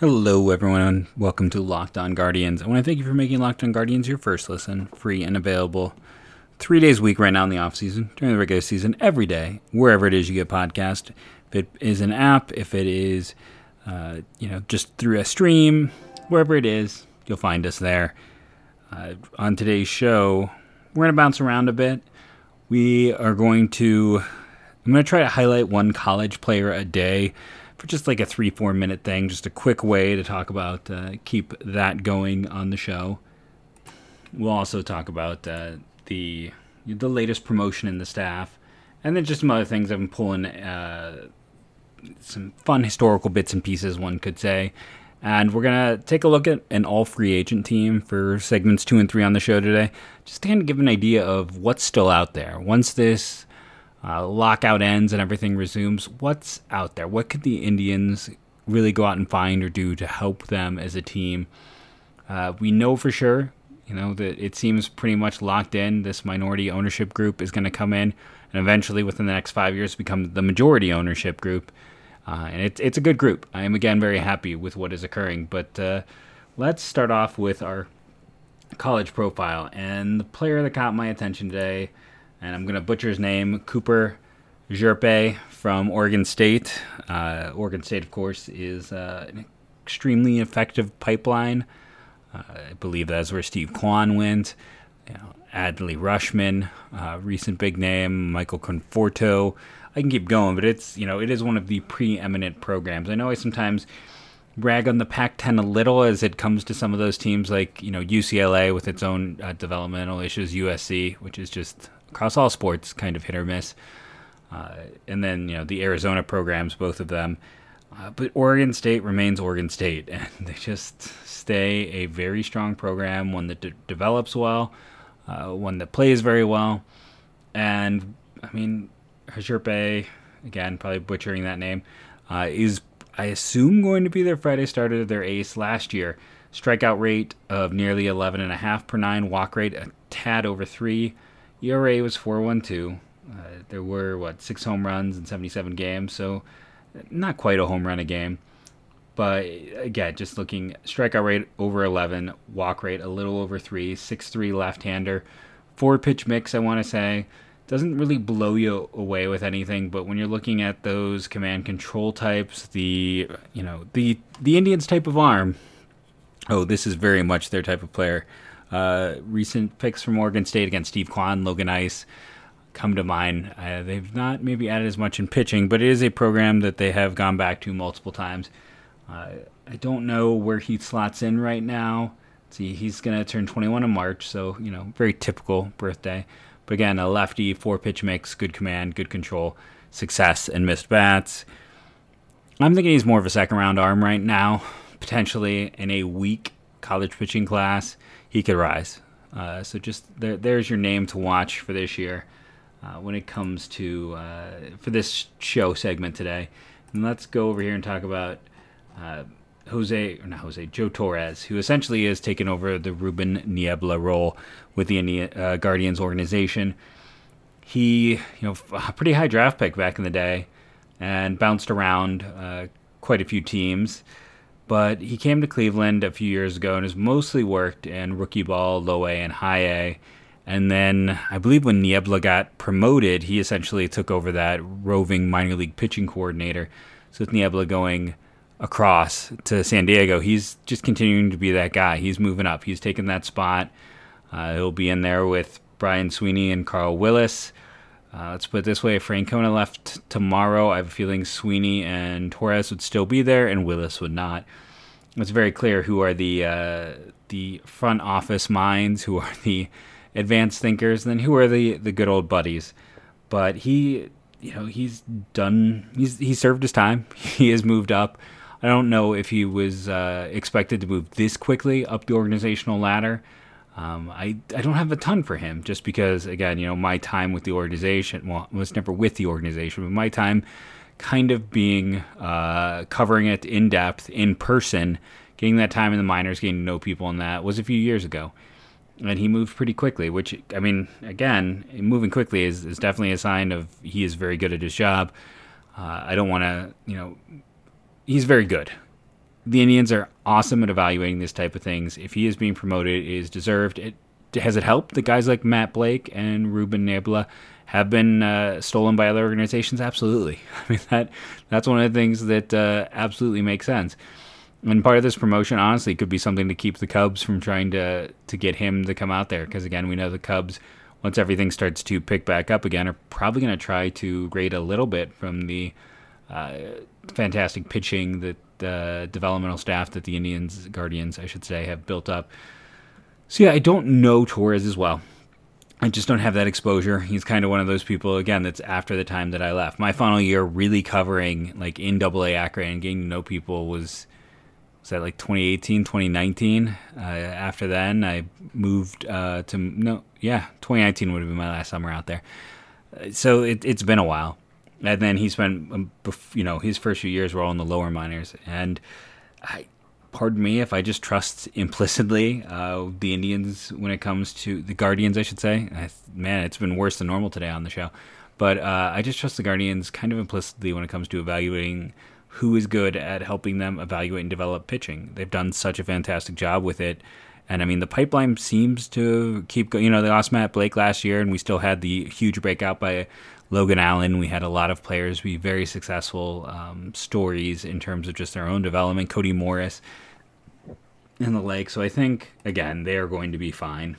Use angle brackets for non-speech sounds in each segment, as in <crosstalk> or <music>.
Hello, everyone. And welcome to Locked On Guardians. I want to thank you for making Locked On Guardians your first listen, free and available three days a week right now in the off season, during the regular season, every day, wherever it is you get podcast. If it is an app, if it is, uh, you know, just through a stream, wherever it is, you'll find us there. Uh, on today's show, we're going to bounce around a bit. We are going to, I'm going to try to highlight one college player a day for just like a three, four minute thing, just a quick way to talk about, uh, keep that going on the show. We'll also talk about uh, the the latest promotion in the staff, and then just some other things. I've been pulling uh, some fun historical bits and pieces, one could say. And we're gonna take a look at an all free agent team for segments two and three on the show today, just to kind of give an idea of what's still out there once this uh, lockout ends and everything resumes, what's out there? What could the Indians really go out and find or do to help them as a team? Uh, we know for sure, you know, that it seems pretty much locked in. This minority ownership group is going to come in and eventually, within the next five years, become the majority ownership group. Uh, and it's it's a good group. I am again very happy with what is occurring. But uh, let's start off with our college profile and the player that caught my attention today and I'm going to butcher his name, Cooper Hjerpe from Oregon State. Uh, Oregon State, of course, is uh, an extremely effective pipeline. Uh, I believe that's where Steve Kwan went. You know, Adley Rutschman, uh, recent big name, Michael Conforto. I can keep going, but it's you know it is one of the preeminent programs. I know I sometimes rag on the Pac-10 a little as it comes to some of those teams like you know UCLA with its own uh, developmental issues, USC, which is just across all sports, kind of hit or miss. Uh, and then you know the Arizona programs, both of them. Uh, but Oregon State remains Oregon State, <laughs> and they just stay a very strong program, one that de- develops well, uh, one that plays very well. And I mean, Hjerpe, again, probably butchering that name, uh, is I assume going to be their Friday starter, their ace last year. Strikeout rate of nearly 11.5 per nine, walk rate a tad over three. ERA was 4.12. Uh, there were what six home runs in 77 games, so not quite a home run a game. But again, just looking strikeout rate over 11, walk rate a little over three, six three left-hander, four pitch mix. I want to say doesn't really blow you away with anything, but when you're looking at those command control types, the you know the the Indians type of arm, oh, this is very much their type of player. Uh, recent picks from Oregon State against Steve Kwan, Logan Ice come to mind. Uh, they've not maybe added as much in pitching, but it is a program that they have gone back to multiple times. Uh, I don't know where he slots in right now. See, he's going to turn 21 in March, so, you know, very typical birthday. But again, a lefty, four pitch mix, good command, good control, success, and missed bats. I'm thinking he's more of a second round arm right now, potentially in a weak college pitching class he could rise. Uh, so just there, there's your name to watch for this year uh, when it comes to uh, for this show segment today. And let's go over here and talk about uh, Jose, or not Jose, Joe Torres, who essentially is taking over the Ruben Niebla role with the uh, Guardians organization. He, you know, a pretty high draft pick back in the day, and bounced around uh, quite a few teams but he came to Cleveland a few years ago and has mostly worked in rookie ball, low A, and high A. And then I believe when Niebla got promoted, he essentially took over that roving minor league pitching coordinator. So with Niebla going across to San Diego, he's just continuing to be that guy. He's moving up. He's taking that spot. Uh, he'll be in there with Brian Sweeney and Carl Willis. Uh, let's put it this way: if Francona left tomorrow, I have a feeling Sweeney and Torres would still be there, and Willis would not. It's very clear who are the uh, the front office minds, who are the advanced thinkers, and then who are the the good old buddies. But he, you know, he's done. He's he served his time. <laughs> He has moved up. I don't know if he was uh, expected to move this quickly up the organizational ladder. Um, I, I don't have a ton for him just because, again, you know, my time with the organization, well, was never with the organization, but my time kind of being uh, covering it in depth, in person, getting that time in the minors, getting to know people in that was a few years ago. And he moved pretty quickly, which, I mean, again, moving quickly is, is definitely a sign of he is very good at his job. Uh, I don't want to, you know, he's very good the Indians are awesome at evaluating this type of things. If he is being promoted, it is deserved. It has it helped that guys like Matt Blake and Ruben Niebla have been uh, stolen by other organizations? Absolutely. <laughs> I mean that that's one of the things that uh, absolutely makes sense. And part of this promotion, honestly, could be something to keep the Cubs from trying to to get him to come out there. Because again, we know the Cubs, once everything starts to pick back up again, are probably going to try to grade a little bit from the uh, fantastic pitching that the developmental staff that the Indians, Guardians, I should say, have built up. So yeah, I don't know Torres as well. I just don't have that exposure. He's kind of one of those people again that's after the time that I left. My final year really covering like in Double A and getting to know people was was that like 2018, 2019. Uh, after then, I moved uh, to no, yeah, 2019 would have been my last summer out there. Uh, so it, it's been a while and then he spent um, you know his first few years were all in the lower minors. And I, pardon me if I just trust implicitly uh, the Indians when it comes to the Guardians I should say. I, man it's been worse than normal today on the show. But uh, I just trust the Guardians kind of implicitly when it comes to evaluating who is good at helping them evaluate and develop pitching. They've done such a fantastic job with it. And I mean, the pipeline seems to keep going. You know, they lost Matt Blake last year, and we still had the huge breakout by Logan Allen. We had a lot of players be very successful um, stories in terms of just their own development. Cody Morris and the like. So I think again they are going to be fine.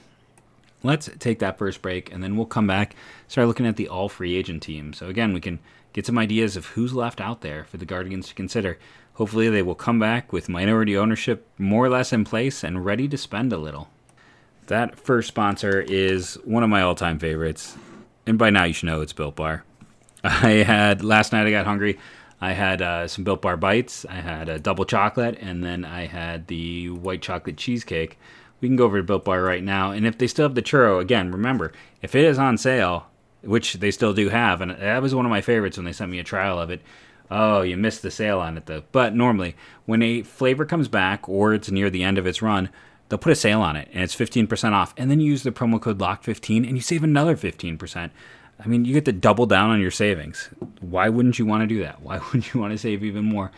Let's take that first break, and then we'll come back. Start looking at the all free agent team. So again, we can get some ideas of who's left out there for the Guardians to consider. Hopefully, they will come back with minority ownership more or less in place and ready to spend a little. That first sponsor is one of my all time favorites and by now you should know it's Built Bar. <laughs> I had last night. I got hungry. I had uh, some Built Bar bites. I had a double chocolate, and then I had the white chocolate cheesecake. We can go over to Built Bar right now, and if they still have the churro, again, remember if it is on sale, which they still do have, and that was one of my favorites when they sent me a trial of it. Oh, you missed the sale on it though. But normally, when a flavor comes back or it's near the end of its run, they'll put a sale on it and it's 15% off. And then you use the promo code LOCK15 and you save another 15%. I mean, you get to double down on your savings. Why wouldn't you want to do that? Why <laughs> wouldn't you want to save even more?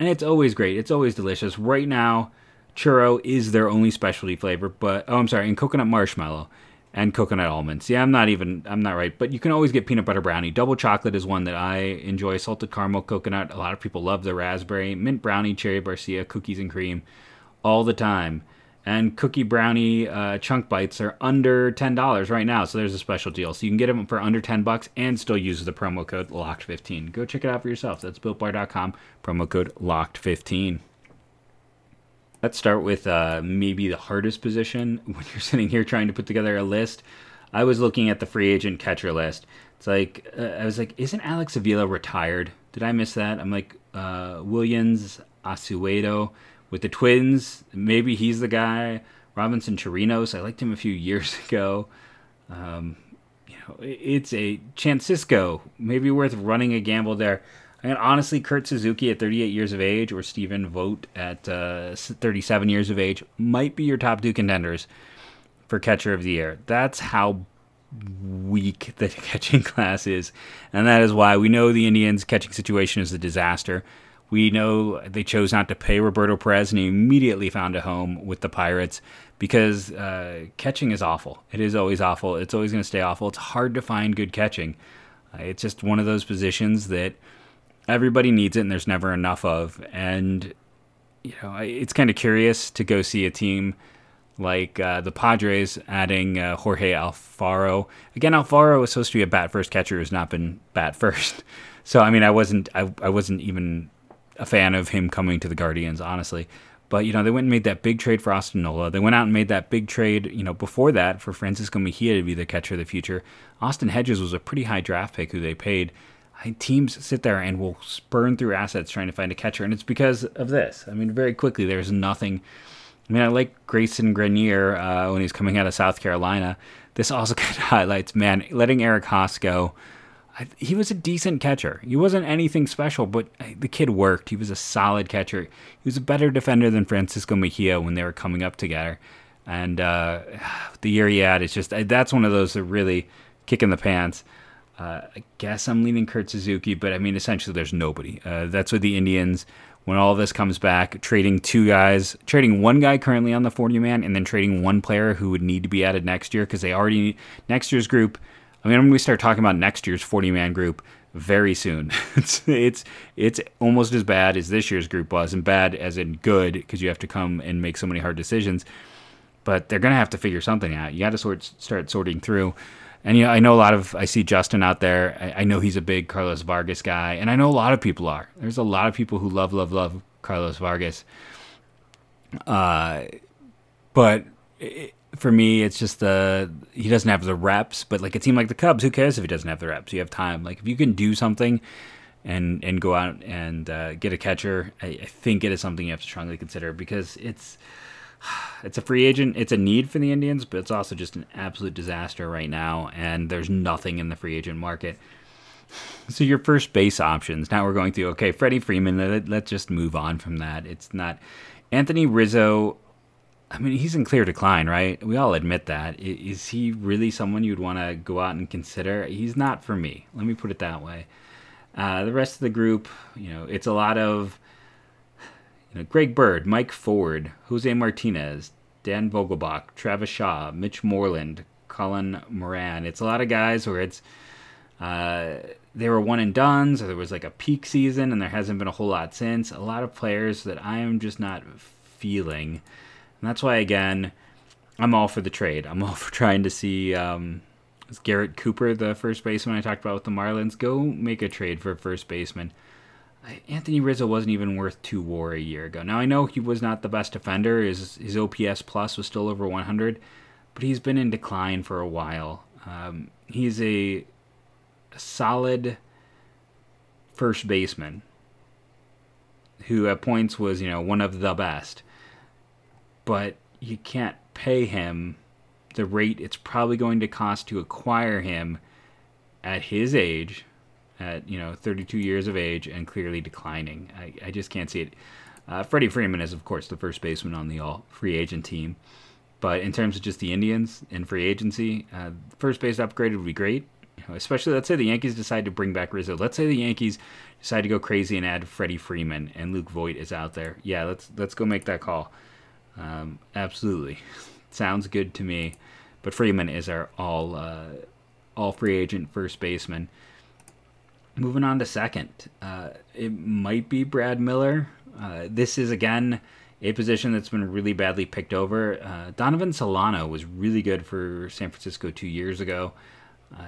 And it's always great. It's always delicious. Right now, churro is their only specialty flavor, but oh, I'm sorry, and coconut marshmallow and coconut almonds. Yeah, I'm not even I'm not right, but you can always get peanut butter brownie. Double chocolate is one that I enjoy. Salted caramel coconut. A lot of people love the raspberry, mint brownie, cherry barcia, cookies and cream, all the time and cookie brownie uh, chunk bites are under ten dollars right now. So there's a special deal. So you can get them for under ten bucks and still use the promo code locked15. Go check it out for yourself. That's builtbar.com. Promo code locked15. Let's start with uh, maybe the hardest position <laughs> when you're sitting here trying to put together a list. I was looking at the free agent catcher list. It's like uh, I was like, isn't Alex Avila retired? Did I miss that? I'm like uh, Williams, Astudillo with the Twins, maybe he's the guy. Robinson Chirinos, I liked him a few <laughs> years ago. Um, you know, it's a Francisco, maybe worth running a gamble there. Mean, honestly, Kurt Suzuki at 38 years of age or Stephen Vogt at uh, 37 years of age might be your top two contenders for catcher of the year. That's how weak the <laughs> catching class is. And that is why we know the Indians' catching situation is a disaster. We know they chose not to pay Roberto Perez, and he immediately found a home with the Pirates because uh, catching is awful. It is always awful. It's always going to stay awful. It's hard to find good catching. Uh, it's just one of those positions that everybody needs it, and there's never enough of. And you know, it's kind of curious to go see a team like uh, the Padres adding uh, Jorge Alfaro. Again, Alfaro is supposed to be a bat first catcher who's not been bat <laughs> first. So I mean, I wasn't I, I wasn't even a fan of him coming to the Guardians, honestly. But you know, they went and made that big trade for Austin Nola. They went out and made that big trade, you know, before that for Francisco Mejia to be the catcher of the future. Austin Hedges was a pretty high draft pick who they paid. I, teams sit there and will spurn through assets trying to find a catcher, and it's because of this. I mean, very quickly, there's nothing. I mean, I like Grayson Grenier uh, when he's coming out of South Carolina. This also <laughs> kind of highlights, man, letting Eric Haase go I, he was a decent catcher. He wasn't anything special, but the kid worked. He was a solid catcher. He was a better defender than Francisco Mejia when they were coming up together. And uh, <sighs> the year he had, it's just that's one of those that really kick in the pants. Uh, I guess I'm leaning Kurt Suzuki, but I mean, essentially, there's nobody. Uh, that's what the Indians when all this comes back, trading two guys, trading one guy currently on the 40 man, and then trading one player who would need to be added next year because they already next year's group. I mean, I'm going to start talking about next year's 40 man group very soon. <laughs> it's it's it's almost as bad as this year's group was, and bad as in good because you have to come and make so many hard decisions. But they're going to have to figure something out. You got to sort start sorting through. And you know, I know a lot of I see Justin out there. I, I, know he's a big Carlos Vargas guy, and I know a lot of people are. There's a lot of people who love, love, love Carlos Vargas. Uh, but it, for me, it's just the he doesn't have the reps. But like it seemed like the Cubs. Who cares if he doesn't have the reps? You have time. Like if you can do something and and go out and uh, get a catcher, I, I think it is something you have to strongly consider because it's <sighs> it's a free agent. It's a need for the Indians, but it's also just an absolute disaster right now. And there's nothing in the free agent market. <sighs> So your first base options. Now we're going through. Okay, Freddie Freeman. Let, us just move on from that. It's not Anthony Rizzo. I mean, he's in clear decline, right? We all admit that. Is he really someone you'd want to go out and consider? He's not for me. Let me put it that way. Uh, the rest of the group, you know, it's a lot of you know, Greg Bird, Mike Ford, Jose Martinez, Dan Vogelbach, Travis Shaw, Mitch Moreland, Colin Moran. It's a lot of guys where it's uh, they were one and duns, or there was like a peak season, and there hasn't been a whole lot since. A lot of players that I am just not feeling, and that's why again, I'm all for the trade. I'm <laughs> all for trying to see. Um, Garrett Cooper, the first baseman I talked about with the Marlins, go make a trade for first baseman. Anthony Rizzo wasn't even worth two WAR a year ago. Now I know he was not the best defender. His his OPS plus was still over 100, but he's been in decline for a while. Um, he's a, a solid first baseman who at points was you know one of the best, but you can't pay him the rate it's probably going to cost to acquire him at his age at you know 32 years of age and clearly declining. I, I just can't see it. Uh, Freddie Freeman is of course the first baseman on the all free agent team, but in terms of just the Indians and free agency, uh, first base upgrade would be great. You know, especially let's say the Yankees decide to bring back Rizzo. Let's say the Yankees decide to go crazy and add Freddie Freeman and Luke Voit is out there. Yeah, let's let's go make that call. Um, absolutely, <laughs> sounds good to me. But Freeman is our all uh, all free agent first baseman. Moving on to second, uh, it might be Brad Miller. Uh, this is again a position that's been really badly picked over. Uh, Donovan Solano was really good for San Francisco two years ago. Uh,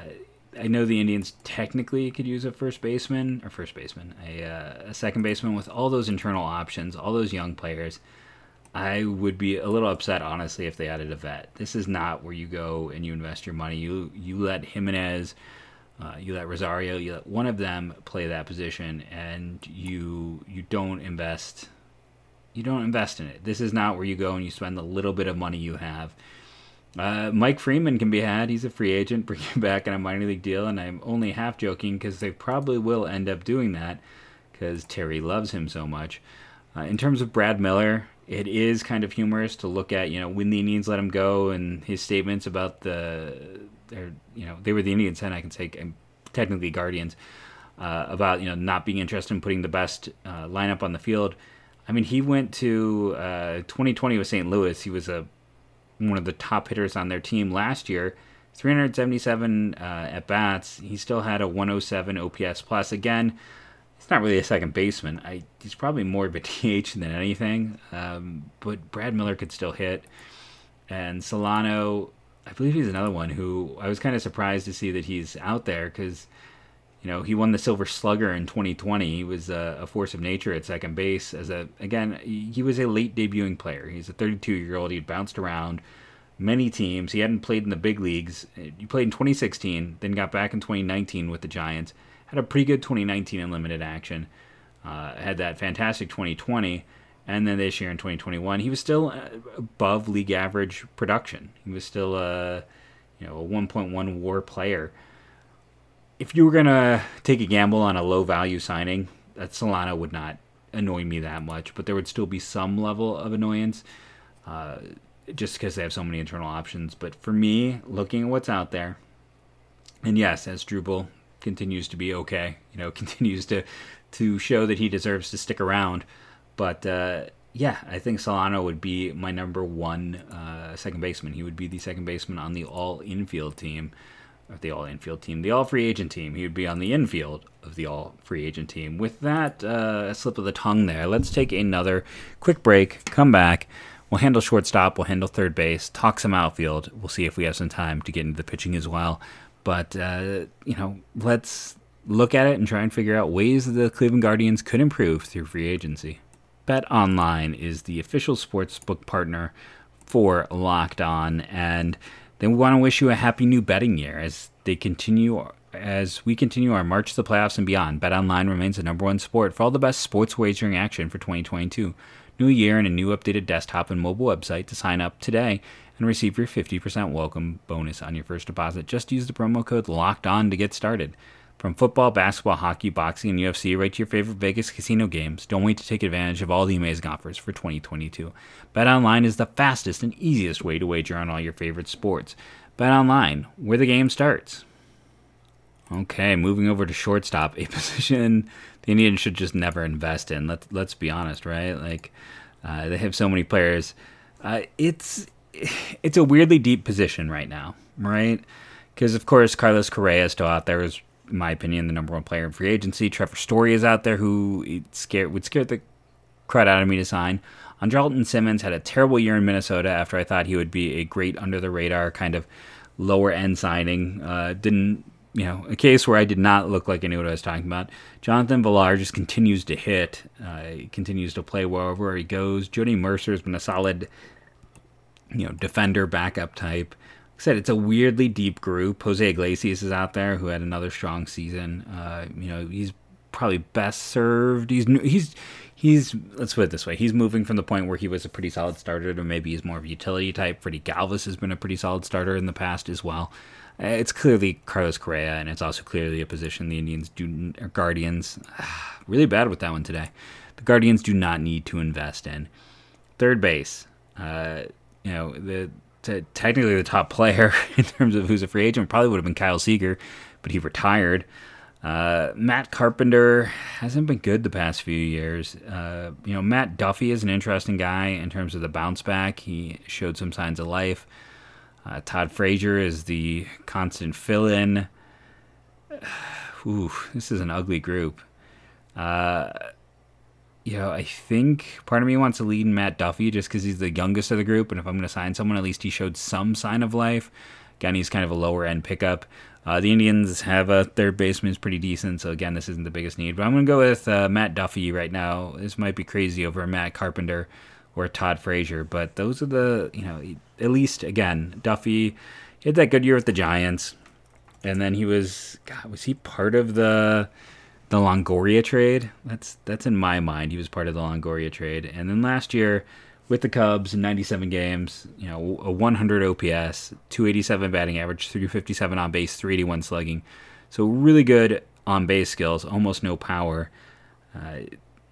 I know the Indians technically could use a first baseman or first baseman, a, uh, a second baseman with all those internal options, all those young players. I would be a little upset, honestly, if they added a vet. This is not where you go and you invest your money. You you let Jimenez uh, you let Rosario, you let one of them play that position, and you you don't invest. You don't invest in it. This is not where you go and you spend the little bit of money you have. Uh, Mike Freeman can be had. He's a free agent. <laughs> Bring him back in a minor league deal, and I'm only half joking because they probably will end up doing that because Terry loves him so much. Uh, in terms of Brad Miller, it is kind of humorous to look at, you know, when the Indians let him go and his statements about the, you know, they were the Indians, and I can say technically Guardians, uh, about, you know, not being interested in putting the best uh, lineup on the field. I mean, he went to uh, 2020 with St. Louis. He was a one of the top hitters on their team last year. 377 uh, at bats. He still had a 107 OPS plus. Again, he's not really a second baseman. I, he's probably more of a <laughs> DH than anything. Um, but Brad Miller could still hit. And Solano, I believe he's another one who I was kind of surprised to see that he's out there because, you know, he won the Silver Slugger in 2020. He was a, a, force of nature at second base. As a again, he was a late debuting player. He's a 32 year old. He bounced around many teams. He hadn't played in the big leagues. He played in 2016, then got back in 2019 with the Giants had a pretty good 2019 in limited action. Uh, had that fantastic 2020, and then this year in 2021, he was still uh, above league average production. He was still a you know a 1.1 WAR player. If you were gonna take a gamble on a low value signing, that Solano would not annoy me that much, but there would still be some level of annoyance. Uh, just because they have so many internal options. But for me, looking at what's out there, and yes, as Drupal continues to be okay. You know, <laughs> continues to to show that he deserves to stick around. But uh, yeah, I think Solano would be my number one uh, second baseman. He would be the second baseman on the all infield team, or the all infield team, the all free agent team. He would be on the infield of the all free agent team. With that uh, slip of the tongue there, let's take another quick break, come back. We'll handle shortstop, we'll handle third base, talk some outfield. We'll see if we have some time to get into the pitching as well. But, uh, you know, let's look at it and try and figure out ways that the Cleveland Guardians could improve through free agency. Bet Online is the official sportsbook partner for Locked On, and they want to wish you a happy new betting year as they continue as we continue our march to the playoffs and beyond. Bet Online remains the number one sport for all the best sports wagering action for 2022. New year and a new updated desktop and mobile website to sign up today and receive your 50% welcome bonus on your first deposit. Just use the promo code Locked On to get started. From football, basketball, hockey, boxing, and UFC, right to your favorite Vegas casino games. Don't wait to take advantage of all the amazing offers for 2022. BetOnline is the fastest and easiest way to wager on all your favorite sports. BetOnline, where the game starts. Okay, moving over to shortstop, a <laughs> position the Indians should just never invest in. Let's let's be honest, right? Like uh, they have so many players. Uh, it's it's a weirdly deep position right now, right? Because of course Carlos Correa is still out there is in my opinion, the number one player in free agency. Trevor Story is out there who scare, would scare the crud out of me to sign. Andrelton Simmons had a terrible year in Minnesota after I thought he would be a great under the radar kind of lower end signing. Uh, didn't, you know, a case where I did not look like I knew what I was talking about. Jonathan Villar just continues to hit, uh, continues to play wherever he goes. Jordy Mercer has been a solid, you know, defender backup type Like I said it's a weirdly deep group. Jose Iglesias is out there who had another strong season. Uh, you know, he's probably best served. He's he's he's let's put it this way: he's moving from the point where he was a pretty solid starter to maybe he's more of a utility type. Freddie Galvis has been a pretty solid starter in the past as well. Uh, it's clearly Carlos Correa, and it's also clearly a position the Indians do or Guardians <sighs> really bad with that one today. The Guardians do not need to invest in third base. Uh, you know the technically the top player <laughs> in terms of who's a free agent probably would have been Kyle Seager, but he retired. Uh, Matt Carpenter hasn't been good the past few years. Uh, you know, Matt Duffy is an interesting guy in terms of the bounce back. He showed some signs of life. Uh, Todd Frazier is the constant fill in. Ooh, <sighs> this is an ugly group. You know, I think part of me wants to lead Matt Duffy just because he's the youngest of the group, and if I'm going to sign someone, at least he showed some sign of life. Again, he's kind of a lower end pickup. Uh, the Indians have a third baseman is pretty decent, so again, this isn't the biggest need. But I'm going to go with uh, Matt Duffy right now. This might be crazy over Matt Carpenter or Todd Frazier, but those are the you know at least again Duffy had that good year with the Giants, and then he was God was he part of the the Longoria trade. That's that's in my mind. He was part of the Longoria trade. And then last year with the Cubs in 97 games, you know, a 100 OPS, 287 batting average, 357 on base, 381 slugging. So really good on base skills, almost no power. Uh,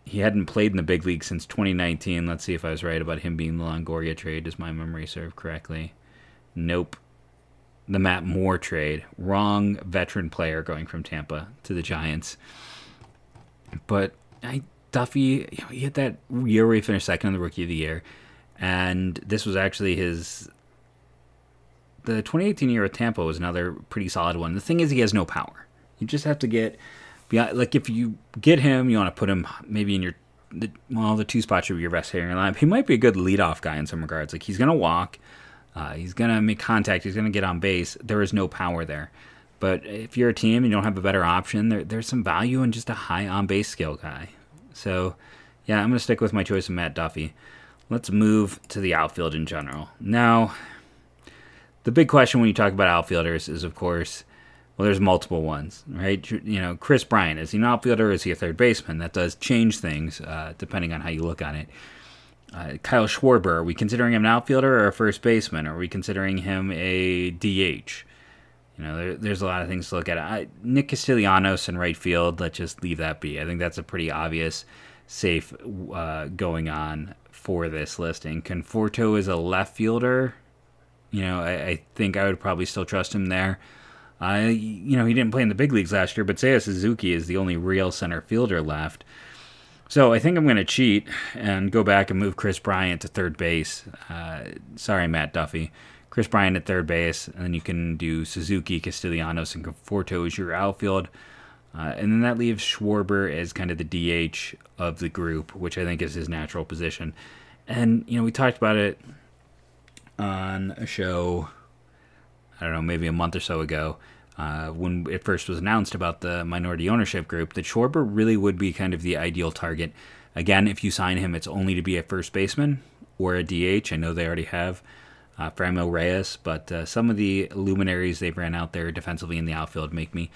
he hadn't played in the big league since 2019. Let's see if I was right about him being the Longoria trade. Does my memory serve correctly? Nope. The Matt Moore trade. Wrong veteran player going from Tampa to the Giants. But I, Duffy, you know, he had that year where he finished second in the Rookie of the Year, and this was actually his. The 2018 year at Tampa was another pretty solid one. The thing is, he has no power. You just have to get. Like if you get him, you want to put him maybe in your the, well, the two spots should be your best hitter in your lineup. He might be a good leadoff guy in some regards. Like he's gonna walk, uh, he's gonna make contact, he's gonna get on base. There is no power there. But if you're a team and you don't have a better option, there, there's some value in just a high on base skill guy. So, yeah, I'm going to stick with my choice of Matt Duffy. Let's move to the outfield in general. Now, the big question when you talk about outfielders is, of course, well, there's multiple ones, right? You know, Kris Bryant, is he an outfielder is he a third baseman? That does change things uh, depending on how you look on it. Uh, Kyle Schwarber, are we considering him an outfielder or a first baseman? Are we considering him a DH? You know, there, there's a lot of things to look at. I, Nick Castellanos in right field, let's just leave that be. I think that's a pretty obvious safe uh, going on for this listing. Conforto is a left fielder. You know, I, I, think I would probably still trust him there. Uh, you know, he didn't play in the big leagues last year, but Seiya Suzuki is the only real center fielder left. So I think I'm going to cheat and go back and move Kris Bryant to third base. Uh, sorry, Matt Duffy. Kris Bryant at third base, and then you can do Suzuki, Castellanos, and Conforto as your outfield. Uh, and then that leaves Schwarber as kind of the DH of the group, which I think is his natural position. And, you know, we talked about it on a show, I don't know, maybe a month or so ago, uh, when it first was announced about the minority ownership group, that Schwarber really would be kind of the ideal target. Again, if you sign him, it's only to be a first baseman or a DH. I know they already have uh, Franmil Reyes, but uh, some of the luminaries they've ran out there defensively in the outfield make me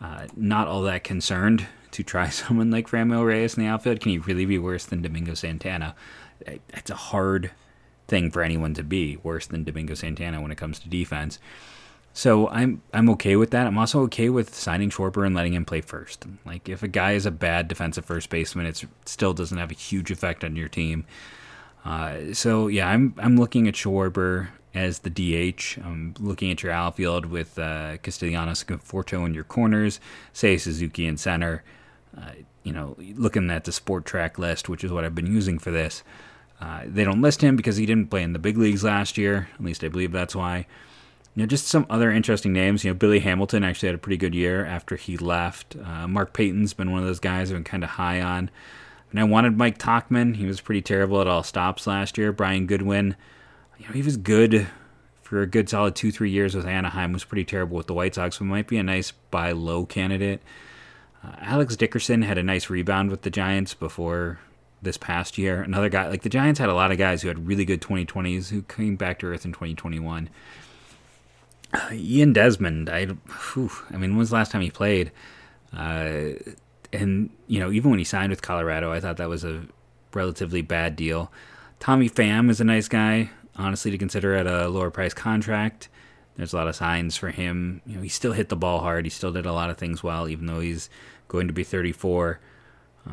uh, not all that concerned to try <laughs> someone like Franmil Reyes in the outfield. Can he really be worse than Domingo Santana? It's a hard thing for anyone to be worse than Domingo Santana when it comes to defense. So I'm I'm okay with that. I'm also okay with signing Schwarber and letting him play first. Like if a guy is a bad defensive first baseman, it still doesn't have a huge effect on your team. Uh, so yeah, I'm I'm looking at Schwarber as the DH. I'm looking at your outfield with uh, Castellanos Conforto in your corners, say Suzuki in center. Uh, you know, looking at the Spotrac list, which is what I've been using for this. Uh, they don't list him because he didn't play in the big leagues last year. At least I believe that's why. You know, just some other interesting names. You know, Billy Hamilton actually had a pretty good year after he left. Uh, Mark Payton's been one of those guys I've been kind of high on. And I wanted Mike Tauchman. He was pretty terrible at all stops last year. Brian Goodwin, you know, he was good for a good solid two, three years with Anaheim. Was pretty terrible with the White Sox, but might be a nice buy low candidate. Uh, Alex Dickerson had a nice rebound with the Giants before this past year. Another guy, like the Giants had a lot of guys who had really good 2020s who came back to earth in 2021. Uh, Ian Desmond, I, whew, I mean, when was the last time he played? Uh, and, you know, even when he signed with Colorado, I thought that was a relatively bad deal. Tommy Pham is a nice guy, honestly, to consider at a lower price contract. There's a lot of signs for him. You know, he still hit the ball hard. He still did a lot of things well, even though he's going to be 34. Uh,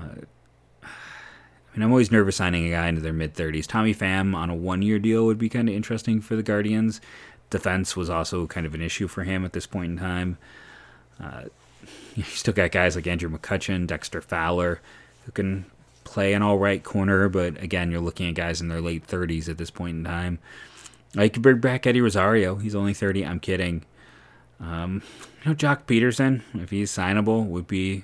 I mean, I'm always nervous signing a guy into their mid 30s. Tommy Pham on a one year deal would be kind of interesting for the Guardians. Defense was also kind of an issue for him at this point in time. Uh, you still got guys like Andrew McCutchen, Dexter Fowler, who can play an all right corner, but again, you're looking at guys in their late 30s at this point in time. I could bring back Eddie Rosario. He's only 30. I'm kidding. Um, you know, Joc Pederson, if he's signable, would be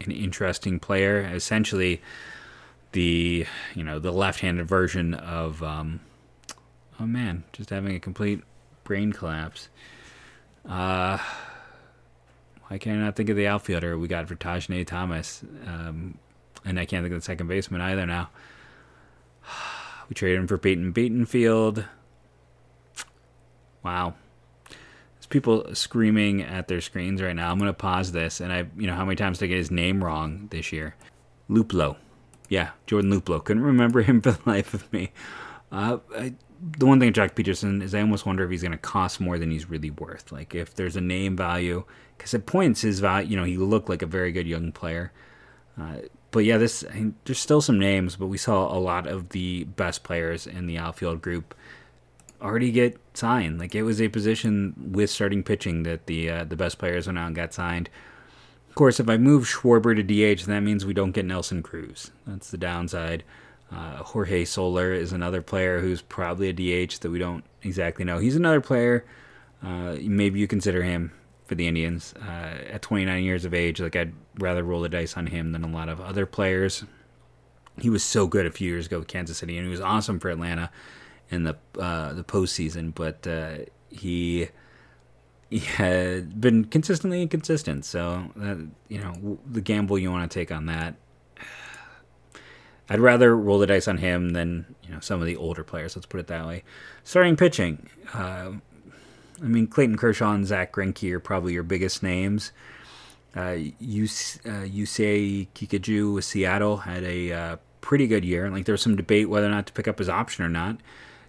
an interesting player. Essentially, the you know the left-handed version of um, oh man, just having a complete brain collapse. Uh, why can't I not think of the outfielder we got for Tahnaj Thomas? Um, and I can't think of the second baseman either now. <sighs> We traded him for Peyton Battenfield. Wow. There's people screaming at their screens right now. I'm going to pause this. And I, you know, how many times did I get his name wrong this year? Luplow. Yeah, Jordan Luplow. Couldn't remember him <laughs> for the life of me. Uh, I, the one thing Joc Pederson is I almost wonder if he's going to cost more than he's really worth. Like if there's a name value, because at points his value, you know, he looked like a very good young player. Uh, but yeah, this I mean, there's still some names, but we saw a lot of the best players in the outfield group already get signed. Like it was a position with starting pitching that the uh, the best players went out and got signed. Of course, if I move Schwarber to DH, that means we don't get Nelson Cruz. That's the downside. Uh, Jorge Soler is another player who's probably a DH that we don't exactly know. He's another player. Uh, maybe you consider him for the Indians uh, at 29 years of age. Like I'd rather roll the dice on him than a lot of other players. He was so good a few years ago with Kansas City, and he was awesome for Atlanta in the uh, the postseason. But uh, he he had been consistently inconsistent. So that, you know the gamble you want to take on that. I'd rather roll the dice on him than you know some of the older players. Let's put it that way. Starting pitching, uh, I mean Clayton Kershaw and Zack Greinke are probably your biggest names. Uh, you uh, Yusei Kikuchi with Seattle had a uh, pretty good year. Like there was some debate whether or not to pick up his option or not.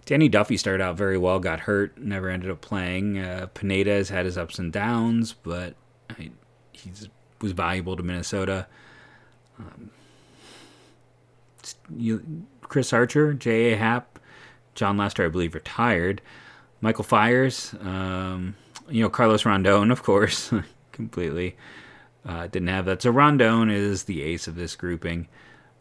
Danny Duffy started out very well, got hurt, never ended up playing. Uh, Pineda has had his ups and downs, but I he was valuable to Minnesota. Um, you, Chris Archer, J.A. Happ, Jon Lester, I believe, retired. Michael Fiers, um, you know, Carlos Rondon, of course, <laughs> completely uh, didn't have that. So Rondon is the ace of this grouping.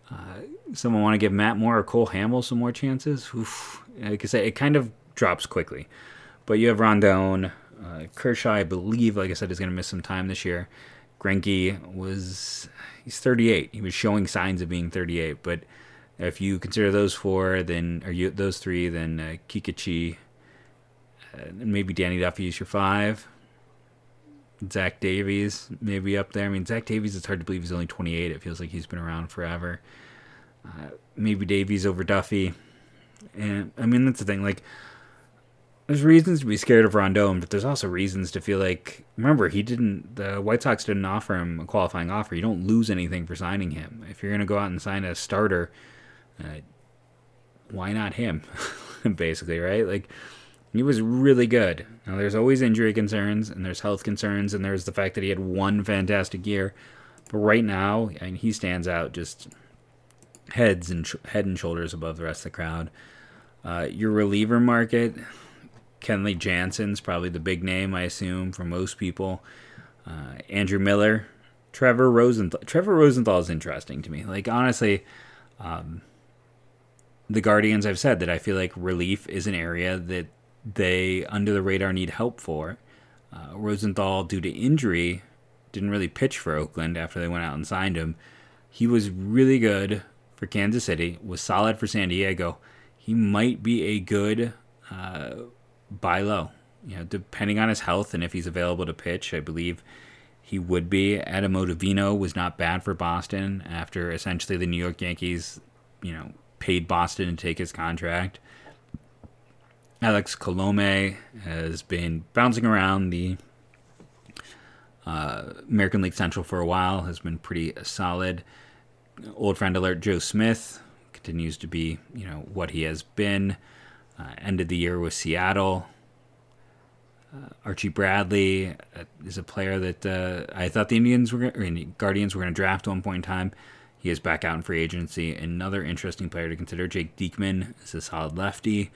Uh, someone want to give Matt Moore or Cole Hamel some more chances? Oof. Like I say, it kind of drops quickly. But you have Rondon. Uh, Kershaw, I believe, like I said, is going to miss some time this year. Greinke was he's 38. He was showing signs of being 38, but if you consider those four, then or you those three, then uh, Kikuchi, uh, maybe Danny Duffy is your five. Zach Davies maybe up there. I mean, Zach Davies. It's hard to believe he's only 28. It feels like he's been around forever. Uh, maybe Davies over Duffy, and I mean that's the thing. Like, there's reasons to be scared of Rondon, but there's also reasons to feel like. Remember, he didn't. The White Sox didn't offer him a qualifying offer. You don't lose anything for signing him. If you're going to go out and sign a starter uh, why not him? <laughs> Basically, right? Like, he was really good. Now, there's always injury concerns, and there's health concerns, and there's the fact that he had one fantastic year. But right now, I mean, he stands out just heads and head and shoulders above the rest of the crowd. Uh, your reliever market, Kenley Jansen's probably the big name, I assume, for most people. Uh, Andrew Miller, Trevor Rosenthal. Trevor Rosenthal is interesting to me. Like honestly, um, the Guardians, I've said that I feel like relief is an area that they, under the radar, need help for. Uh, Rosenthal, due to injury, didn't really pitch for Oakland after they went out and signed him. He was really good for Kansas City, was solid for San Diego. He might be a good uh, buy low. You know, depending on his health and if he's available to pitch, I believe he would be. Adam Ottavino was not bad for Boston after essentially the New York Yankees, you know, paid Boston to take his contract. Alex Colome has been bouncing around the uh, American League Central for a while, has been pretty solid. Old friend alert Joe Smith continues to be, you know, what he has been. Uh, ended the year with Seattle. Uh, Archie Bradley uh, is a player that uh, I thought the Indians were, or Guardians were going to draft at one point in time. He is back out in free agency. Another interesting player to consider, Jake Diekman, is a solid lefty.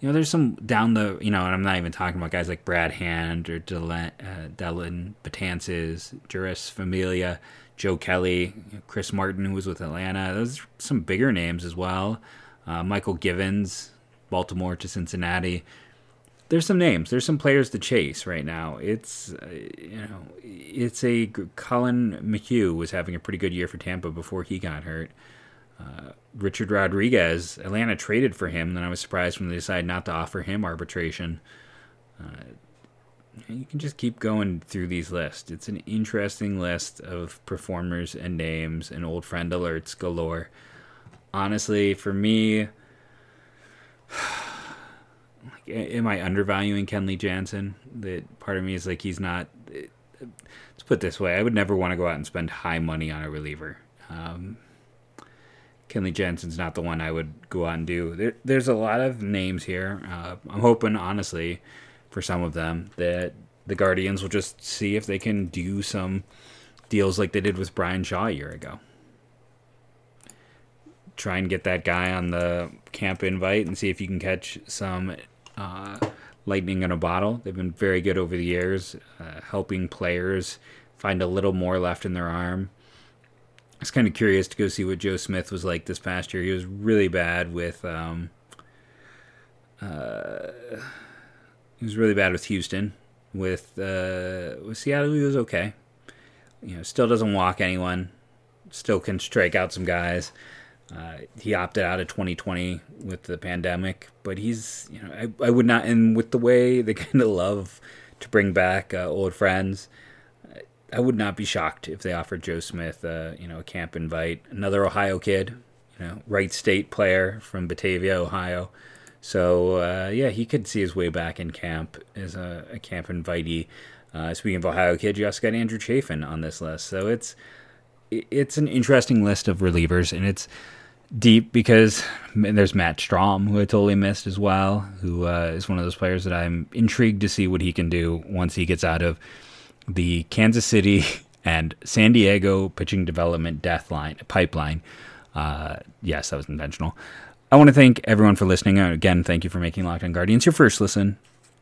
You know, there's some down the, you know, and I'm not even talking about guys like Brad Hand or Dylan, uh, Dellin Betances, Jeurys Familia, Joe Kelly, Chris Martin, who was with Atlanta. Those are some bigger names as well. Uh, Mychal Givens, Baltimore to Cincinnati there's some names. There's some players to chase right now. It's uh, you know, it's a Collin McHugh was having a pretty good year for Tampa before he got hurt. Uh, Richard Rodriguez, Atlanta traded for him. Then I was surprised when they decided not to offer him arbitration. Uh, you can just keep going through these lists. It's an interesting list of performers and names and old friend alerts galore. Honestly, for me like, am I undervaluing Kenley Jansen? That part of me is like he's not. Let's put this way: I would never want to go out and spend high money on a reliever. Um, Kenley Jansen's not the one I would go out and do. There, there's a lot of names here. Uh, I'm hoping, honestly, for some of them that the Guardians will just see if they can do some deals like they did with Bryan Shaw a year ago. Try and get that guy on the camp invite and see if you can catch some uh, lightning in a bottle. They've been very good over the years, uh, helping players find a little more left in their arm. I was kind of curious to go see what Joe Smith was like this past year. He was really bad with. Um, uh, he was really bad with Houston. With uh, with Seattle, he was okay. You know, still doesn't walk anyone. Still can strike out some guys. Uh, he opted out of 2020 with the pandemic, but he's, you know, I, I would not, and with the way they <laughs> kind of love to bring back uh, old friends, I would not be shocked if they offered Joe Smith, uh, you know, a camp invite. Another Ohio kid, you know, Wright State player from Batavia, Ohio. So, uh, yeah, he could see his way back in camp as a, a camp invitee. Uh, speaking of Ohio kids, you also got Andrew Chafin on this list. So it's, it's an interesting list of relievers, and it's deep because there's Matt Strahm, who I totally missed as well, who uh, is one of those players that I'm intrigued to see what he can do once he gets out of the Kansas City <laughs> and San Diego pitching development death line pipeline. Uh, yes, that was intentional. I want to thank everyone for listening. Again, thank you for making Locked On Guardians your first listen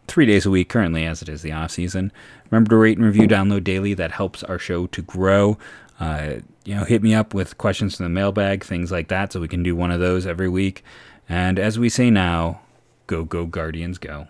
three days a week currently, as it is the off season. Remember to rate and review, download daily. That helps our show to grow. Uh, you know, hit me up with questions from the mailbag, things like that, so we can do one of those every week. And as we say now, go, go, Guardians, go.